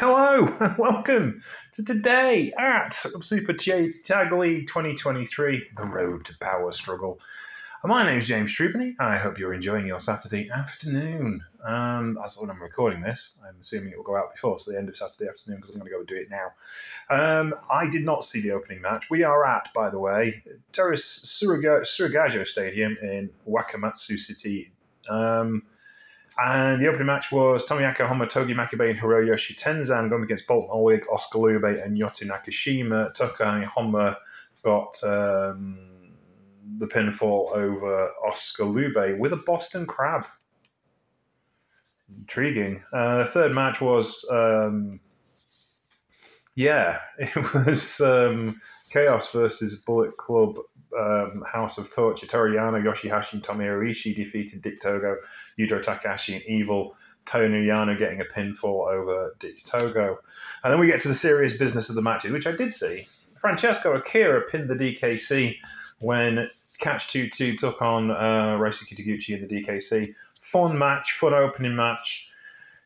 Hello and welcome to today at Super Tag League 2023, the road to power struggle. My name is James Trupany. I hope you're enjoying your Saturday afternoon. Um, as when I'm recording this, I'm assuming it will go out before, so the end of Saturday afternoon because I'm going to go and do it now. Um, I did not see the opening match. We are at, by the way, Terrace Suragajo Stadium in Wakamatsu City. Um, and the opening match was Tomoaki Honma, Togi Makabe, and Hiroyoshi Tenzan going against Boltin Oleg, Oskar Leube, and Yota Nakashima. Tokai Honma got um, the pinfall over Oskar Leube with a Boston Crab. Intriguing. Uh, third match was, um, yeah, it was um, Chaos versus Bullet Club um, House of Torture. Toru Yano, Yoshihashi, and Tomohiro defeated Dick Togo, Yujiro Takahashi, and Evil. Toru Yano getting a pinfall over Dick Togo. And then we get to the serious business of the matches, which I did see. Francesco Akira pinned the DKC when Catch 2 2 took on uh, Ryusuke Taguchi in the DKC. Fun match, fun opening match.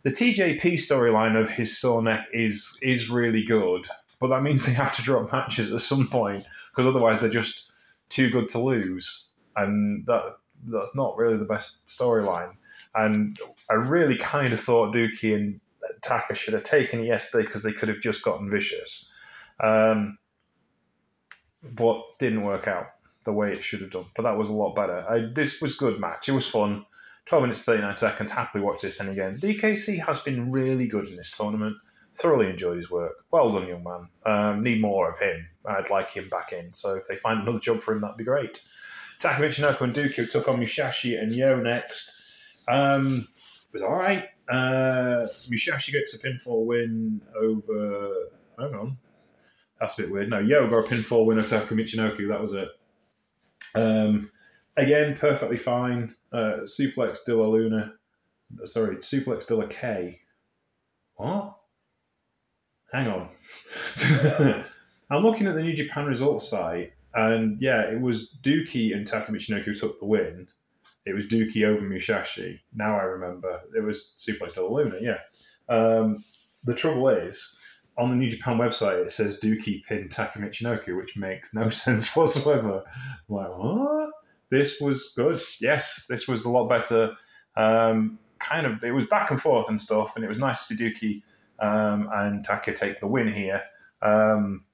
The TJP storyline of his sore neck is is really good, but that means they have to drop matches at some point because otherwise they're just too good to lose, and that that's not really the best storyline. And I really kind of thought Douki and Taka should have taken it yesterday because they could have just gotten vicious, um, but didn't work out the way it should have done. But that was a lot better. I, this was good match. It was fun. 12 minutes 39 seconds. Happily watch this and again. DKC has been really good in this tournament. Thoroughly enjoyed his work. Well done, young man. Um, need more of him. I'd like him back in. So if they find another job for him, that'd be great. Taka Michinoku and Douki took on Musashi and Yo next. Um, it was all right. Uh, Musashi gets a pinfall win over. Hang on. That's a bit weird. No, Yo got a pinfall win over Taka Michinoku. That was it. Um, again, perfectly fine. Uh, suplex de la Luna. Sorry, suplex de la K. What? Hang on. I'm looking at the New Japan results site, and yeah, it was Douki and Taka Michinoku who took the win. It was Douki over Musashi. Now I remember. It was Suplex de la Luna, yeah. Um, the trouble is, on the New Japan website, it says Douki pinned Taka Michinoku, which makes no sense whatsoever. I'm like, what? This was good. Yes, this was a lot better. Um, kind of, it was back and forth and stuff, and it was nice Douki um, and Taka take the win here. Um,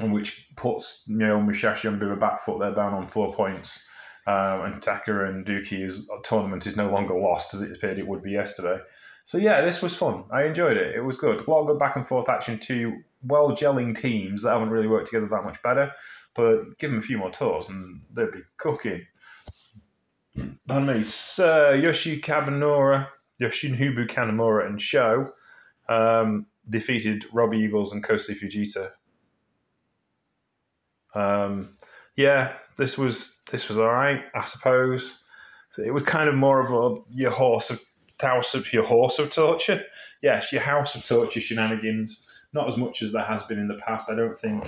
which puts you know Musashi on a bit of a back foot. They're down on four points, um, and Taka and Douki's tournament is no longer lost as it appeared it would be yesterday. So yeah, this was fun. I enjoyed it. It was good. A lot of good back and forth action. Two well gelling teams that haven't really worked together that much better, but give them a few more tours and they'd be cooking. Pardon me, Sir Yoshi Kabanora, Yoshinobu Kanemaru, and Sho um, defeated Robbie Eagles and Kosei Fujita um, yeah, this was this was all right, I suppose. It was kind of more of a your horse of house of your horse of torture. Yes, your house of torture shenanigans. Not as much as there has been in the past. I don't think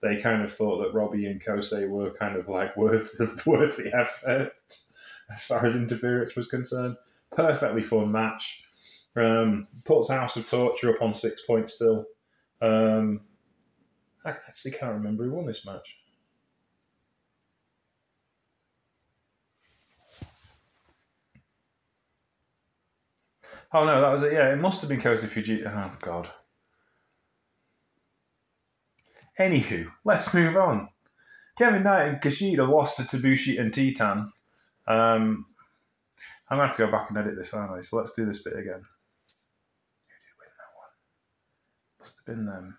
they kind of thought that Robbie and Kosei were kind of like worth the worth the effort as far as interference was concerned. Perfectly fun match. Um, puts House of Torture up on six points still. Um, I actually can't remember who won this match. Oh no, that was it. Yeah, it must have been Kosei Fujita. Oh god. Anywho, let's move on. Kevin Knight and Kushida lost to Tabushi and Titan. Um, I'm going to have to go back and edit this, aren't I? So let's do this bit again. Who did win that one? Must have been them.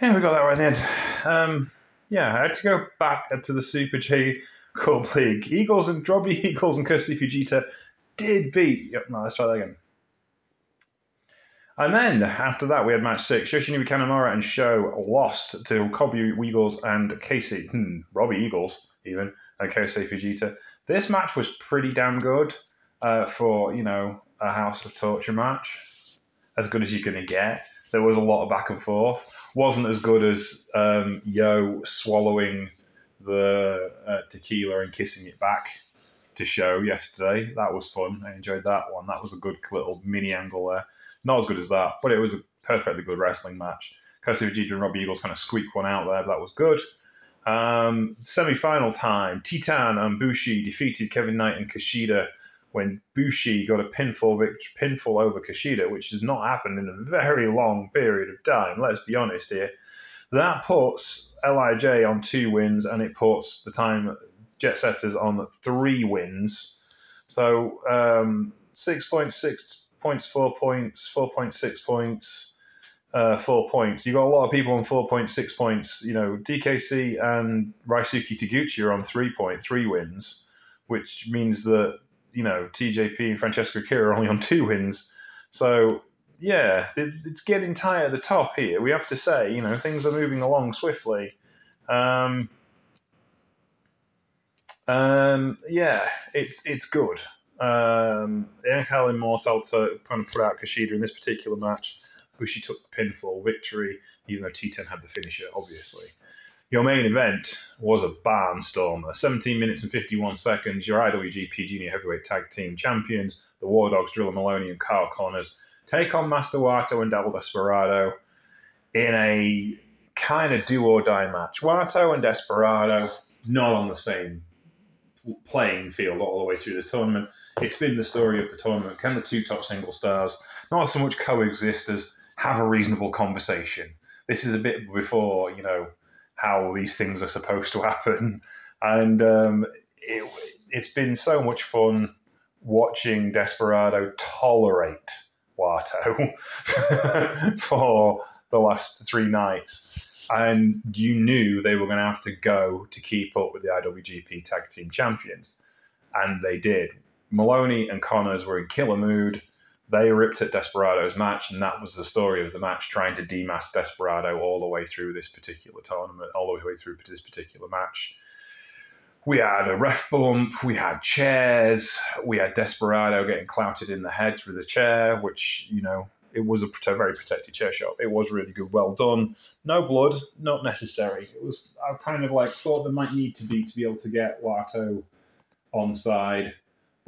Yeah, we got that right in the end. Um, yeah, I had to go back to the Super J Cup League. Eagles and Robbie Eagles and Kirsty Fujita did beat. Yep, no, let's try that again. And then after that, we had match six. Yoshinori Kanemaru and Sho lost to Kobe Eagles and Casey, hmm, Robbie Eagles, even, and Kosei Fujita. This match was pretty damn good uh, for, you know, a House of Torture match. As good as you're going to get. There was a lot of back and forth. Wasn't as good as um, Yo swallowing the uh, tequila and kissing it back to Sho yesterday. That was fun. I enjoyed that one. That was a good little mini angle there. Not as good as that, but it was a perfectly good wrestling match. Kosei Fujita and Robbie Eagles kind of squeaked one out there, but that was good. Um, Semi final time Titan and Bushi defeated Kevin Knight and Kushida when Bushi got a pinfall victory, pinfall over Kushida, which has not happened in a very long period of time. Let's be honest here. That puts Lij on two wins, and it puts the time Jet Setters on three wins. So um, six point six points, four points, 4.6 points, uh, four points. You've got a lot of people on 4.6 points. You know, DKC and Ryusuke Taguchi are on 3.3 wins, which means that, you know, TJP and Francesco Akira are only on two wins. So, yeah, it's getting tight at the top here. We have to say, you know, things are moving along swiftly. Um, um, yeah, it's it's good. Um, Angel Immortal to kind of put out Kushida in this particular match. Bushi took the pinfall victory, even though Titan had the finisher, obviously. Your main event was a barnstormer. 17 minutes and 51 seconds. Your IWGP Junior Heavyweight Tag Team Champions, the War Dogs, Drilla Moloney and Kyle Connors, take on Master Wato and Double Desperado in a kind of do or die match. Wato and Desperado not on the same playing field all the way through this tournament it's been the story of the tournament. Can the two top single stars not so much coexist as have a reasonable conversation? This is a bit before you know how these things are supposed to happen, and um, it, it's been so much fun watching Desperado tolerate Wato for the last three nights. And you knew they were going to have to go to keep up with the IWGP Tag Team Champions. And they did. Moloney and Connors were in killer mood. They ripped at Desperado's match, and that was the story of the match, trying to demask Desperado all the way through this particular tournament, all the way through this particular match. We had a ref bump, we had chairs, we had Desperado getting clouted in the head through the chair, which, you know, it was a very protected chair shot. It was really good, well done. No blood, not necessary. It was, I kind of like thought there might need to be to be able to get Wato on side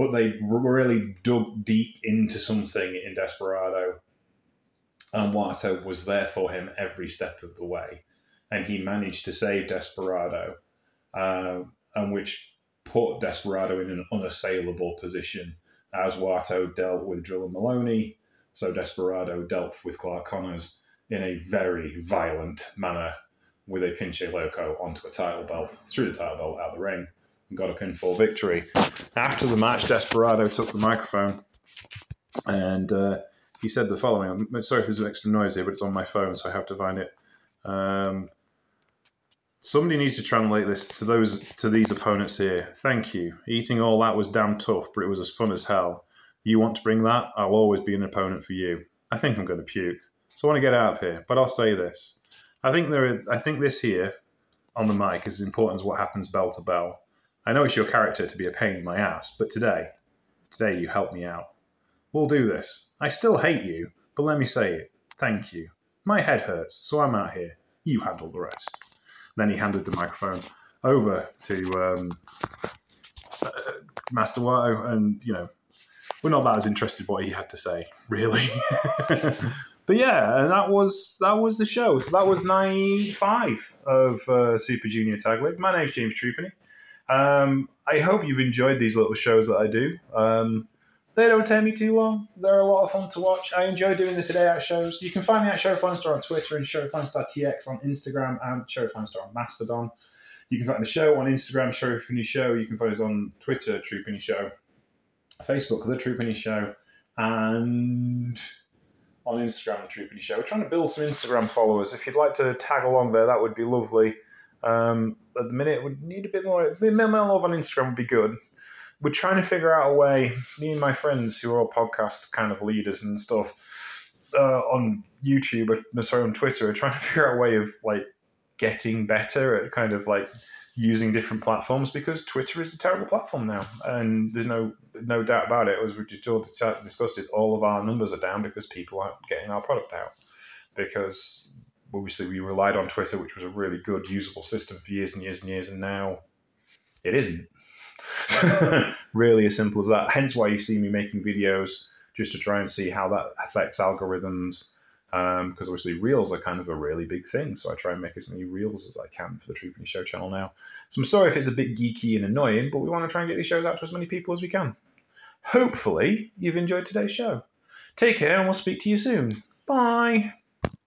but they really dug deep into something in Desperado. And Wato was there for him every step of the way. And he managed to save Desperado, uh, and which put Desperado in an unassailable position as Wato dealt with Drilla Moloney. So Desperado dealt with Clark Connors in a very violent manner with a pinche loco onto a title belt, through the title belt out of the ring and got a pinfall victory. After the match, Desperado took the microphone and uh, he said the following. I'm sorry if there's an extra noise here, but it's on my phone, so I have to find it. Um, somebody needs to translate this to those to these opponents here. Thank you. Eating all that was damn tough, but it was as fun as hell. You want to bring that? I'll always be an opponent for you. I think I'm going to puke, so I want to get out of here. But I'll say this: I think there. Are, I think this here on the mic is as important as what happens bell to bell. I know it's your character to be a pain in my ass, but today, today you helped me out. We'll do this. I still hate you, but let me say it. Thank you. My head hurts, so I'm out here. You handle the rest. Then he handed the microphone over to um, uh, Master Wato, and you know, we're not that as interested what he had to say, really. but yeah, and that was that was the show. So that was ninety five of uh, Super Junior Tag League. My name's James Trupany. Um, I hope you've enjoyed these little shows that I do. Um, they don't take me too long. They're a lot of fun to watch. I enjoy doing the Today Out shows. You can find me at Showfinestar on Twitter and Showfinestar.tx on Instagram and Showfinestar on Mastodon. You can find the show on Instagram, Showfinny Show. You can find us on Twitter, Troopany Show. Facebook, The Troopany Show. And on Instagram, the True Penny Show. We're trying to build some Instagram followers. If you'd like to tag along there, that would be lovely. Um, at the minute, we need a bit more. More love on Instagram would be good. We're trying to figure out a way. Me and my friends, who are all podcast kind of leaders and stuff, uh, on YouTube, or sorry, on Twitter, are trying to figure out a way of like getting better at kind of like using different platforms because Twitter is a terrible platform now, and there's no no doubt about it. As we just all discussed it, all of our numbers are down because people aren't getting our product out because obviously we relied on Twitter, which was a really good usable system for years and years and years, and now it isn't. really as simple as that. Hence why you see me making videos just to try and see how that affects algorithms. Because um, obviously reels are kind of a really big thing, so I try and make as many reels as I can for the True Penny Show channel now. So I'm sorry if it's a bit geeky and annoying, but we want to try and get these shows out to as many people as we can. Hopefully, you've enjoyed today's show. Take care, and we'll speak to you soon. Bye.